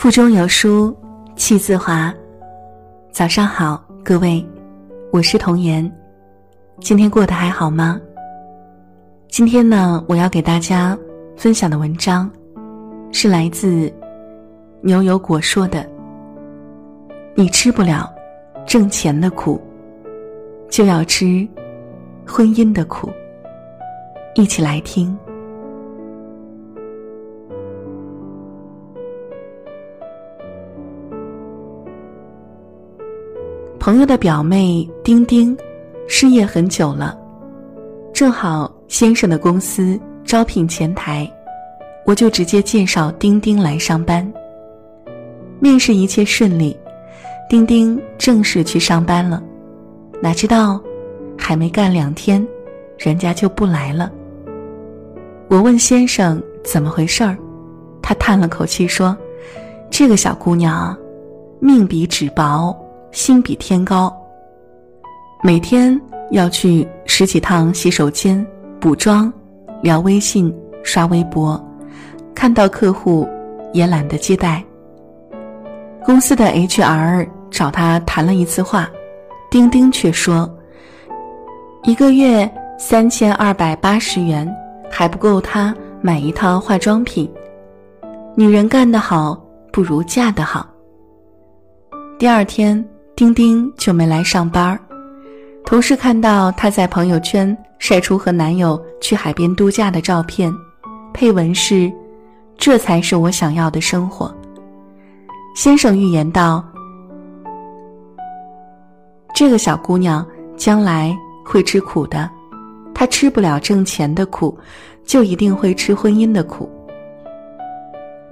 腹中有书气自华。早上好，各位，我是童言。今天过得还好吗？今天呢，我要给大家分享的文章是来自牛油果说的：“你吃不了挣钱的苦，就要吃婚姻的苦。”一起来听。朋友的表妹丁丁，失业很久了，正好先生的公司招聘前台，我就直接介绍丁丁来上班。面试一切顺利，丁丁正式去上班了。哪知道，还没干两天，人家就不来了。我问先生怎么回事儿，他叹了口气说：“这个小姑娘，命比纸薄。”心比天高。每天要去十几趟洗手间补妆、聊微信、刷微博，看到客户也懒得接待。公司的 HR 找他谈了一次话，丁丁却说：“一个月三千二百八十元还不够他买一套化妆品。女人干得好不如嫁得好。”第二天。丁丁就没来上班，同事看到她在朋友圈晒出和男友去海边度假的照片，配文是：“这才是我想要的生活。”先生预言道：“这个小姑娘将来会吃苦的，她吃不了挣钱的苦，就一定会吃婚姻的苦。”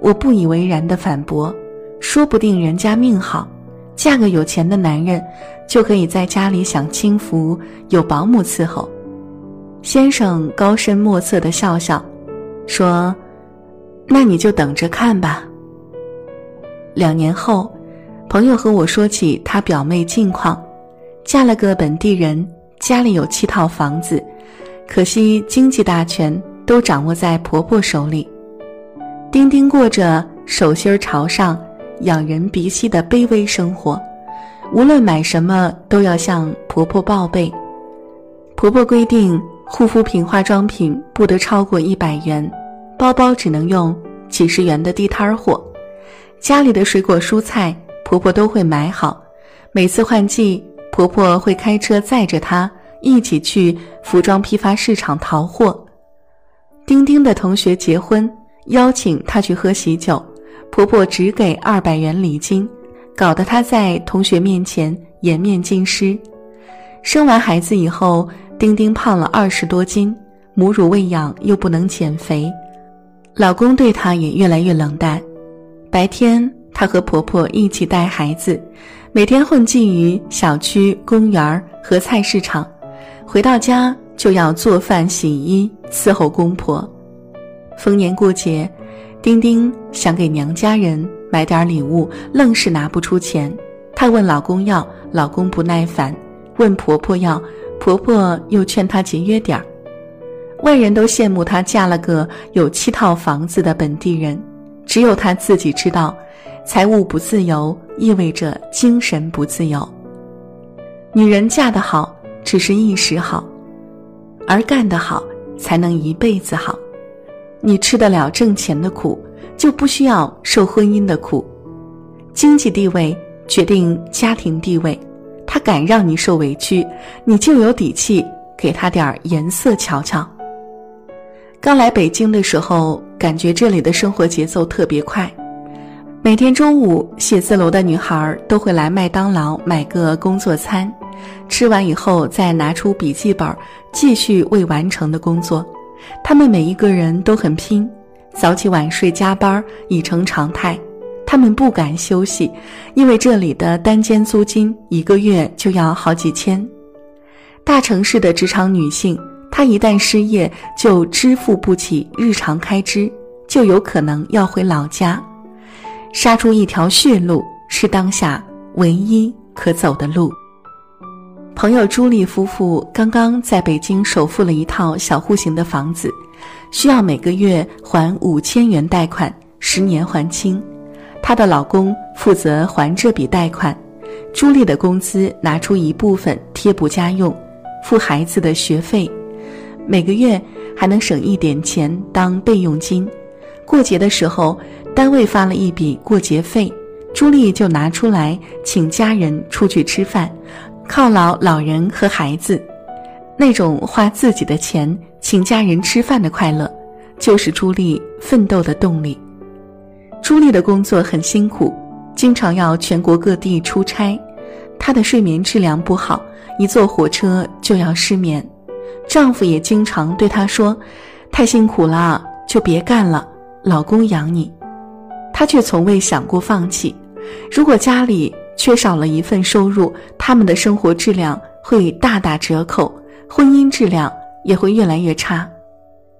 我不以为然的反驳：“说不定人家命好。”嫁个有钱的男人，就可以在家里享清福，有保姆伺候。先生高深莫测的笑笑，说：“那你就等着看吧。”两年后，朋友和我说起他表妹近况，嫁了个本地人，家里有七套房子，可惜经济大权都掌握在婆婆手里。丁丁过着手心朝上。仰人鼻息的卑微生活，无论买什么都要向婆婆报备。婆婆规定，护肤品、化妆品不得超过一百元，包包只能用几十元的地摊货。家里的水果蔬菜，婆婆都会买好。每次换季，婆婆会开车载着她一起去服装批发市场淘货。丁丁的同学结婚，邀请她去喝喜酒。婆婆只给二百元礼金，搞得她在同学面前颜面尽失。生完孩子以后，丁丁胖了二十多斤，母乳喂养又不能减肥，老公对她也越来越冷淡。白天她和婆婆一起带孩子，每天混迹于小区、公园和菜市场，回到家就要做饭、洗衣、伺候公婆。逢年过节。丁丁想给娘家人买点礼物，愣是拿不出钱。她问老公要，老公不耐烦；问婆婆要，婆婆又劝她节约点儿。外人都羡慕她嫁了个有七套房子的本地人，只有她自己知道，财务不自由意味着精神不自由。女人嫁得好只是一时好，而干得好才能一辈子好。你吃得了挣钱的苦，就不需要受婚姻的苦。经济地位决定家庭地位，他敢让你受委屈，你就有底气给他点颜色瞧瞧。刚来北京的时候，感觉这里的生活节奏特别快。每天中午，写字楼的女孩都会来麦当劳买个工作餐，吃完以后再拿出笔记本继续未完成的工作。他们每一个人都很拼，早起晚睡加班已成常态。他们不敢休息，因为这里的单间租金一个月就要好几千。大城市的职场女性，她一旦失业就支付不起日常开支，就有可能要回老家。杀出一条血路是当下唯一可走的路。朋友朱莉夫妇刚刚在北京首付了一套小户型的房子，需要每个月还五千元贷款，十年还清。她的老公负责还这笔贷款，朱莉的工资拿出一部分贴补家用，付孩子的学费，每个月还能省一点钱当备用金。过节的时候，单位发了一笔过节费，朱莉就拿出来请家人出去吃饭，犒劳老人和孩子。那种花自己的钱请家人吃饭的快乐，就是朱莉奋斗的动力。朱莉的工作很辛苦，经常要全国各地出差，她的睡眠质量不好，一坐火车就要失眠。丈夫也经常对她说：“太辛苦了，就别干了，老公养你。”她却从未想过放弃。如果家里缺少了一份收入，他们的生活质量会大打折扣。婚姻质量也会越来越差。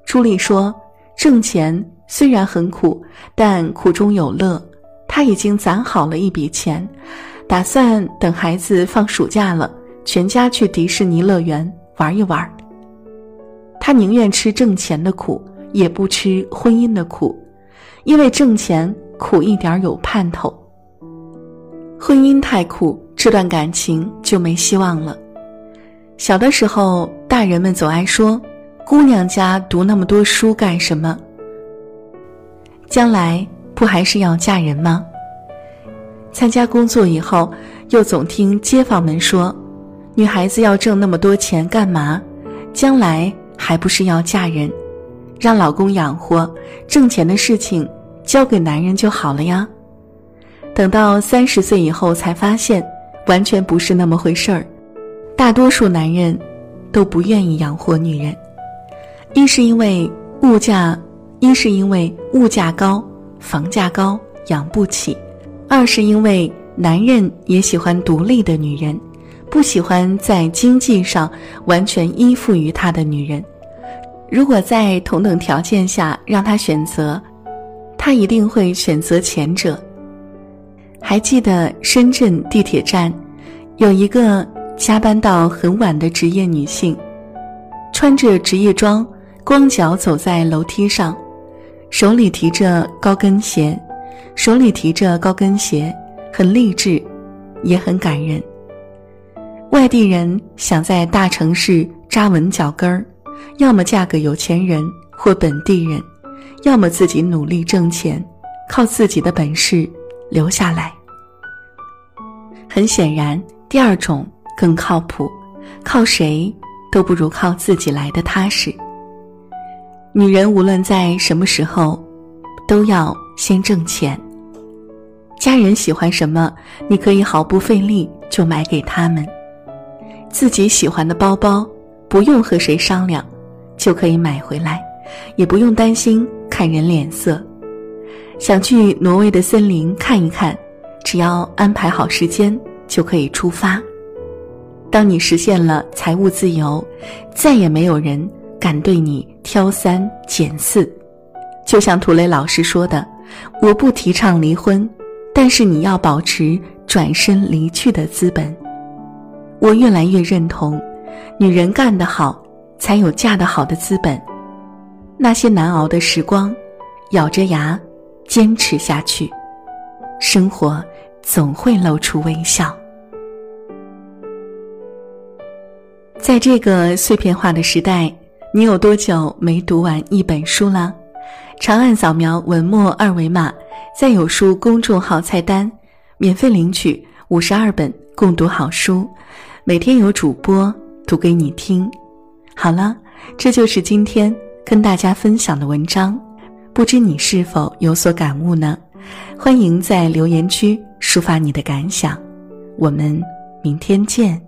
朱莉说：“挣钱虽然很苦，但苦中有乐。她已经攒好了一笔钱，打算等孩子放暑假了，全家去迪士尼乐园玩一玩。她宁愿吃挣钱的苦，也不吃婚姻的苦，因为挣钱苦一点有盼头。婚姻太苦，这段感情就没希望了。”小的时候，大人们总爱说：“姑娘家读那么多书干什么？将来不还是要嫁人吗？”参加工作以后，又总听街坊们说：“女孩子要挣那么多钱干嘛？将来还不是要嫁人，让老公养活，挣钱的事情交给男人就好了呀。”等到三十岁以后，才发现完全不是那么回事儿。大多数男人都不愿意养活女人，一是因为物价，一是因为物价高，房价高，养不起；二是因为男人也喜欢独立的女人，不喜欢在经济上完全依附于他的女人。如果在同等条件下让他选择，他一定会选择前者。还记得深圳地铁站有一个。加班到很晚的职业女性，穿着职业装，光脚走在楼梯上，手里提着高跟鞋，手里提着高跟鞋，很励志，也很感人。外地人想在大城市扎稳脚跟儿，要么嫁个有钱人或本地人，要么自己努力挣钱，靠自己的本事留下来。很显然，第二种。更靠谱，靠谁都不如靠自己来的踏实。女人无论在什么时候，都要先挣钱。家人喜欢什么，你可以毫不费力就买给他们。自己喜欢的包包，不用和谁商量，就可以买回来，也不用担心看人脸色。想去挪威的森林看一看，只要安排好时间，就可以出发。当你实现了财务自由，再也没有人敢对你挑三拣四。就像涂磊老师说的：“我不提倡离婚，但是你要保持转身离去的资本。”我越来越认同，女人干得好，才有嫁得好的资本。那些难熬的时光，咬着牙坚持下去，生活总会露出微笑。在这个碎片化的时代，你有多久没读完一本书了？长按扫描文末二维码，在有书公众号菜单，免费领取五十二本共读好书，每天有主播读给你听。好了，这就是今天跟大家分享的文章，不知你是否有所感悟呢？欢迎在留言区抒发你的感想，我们明天见。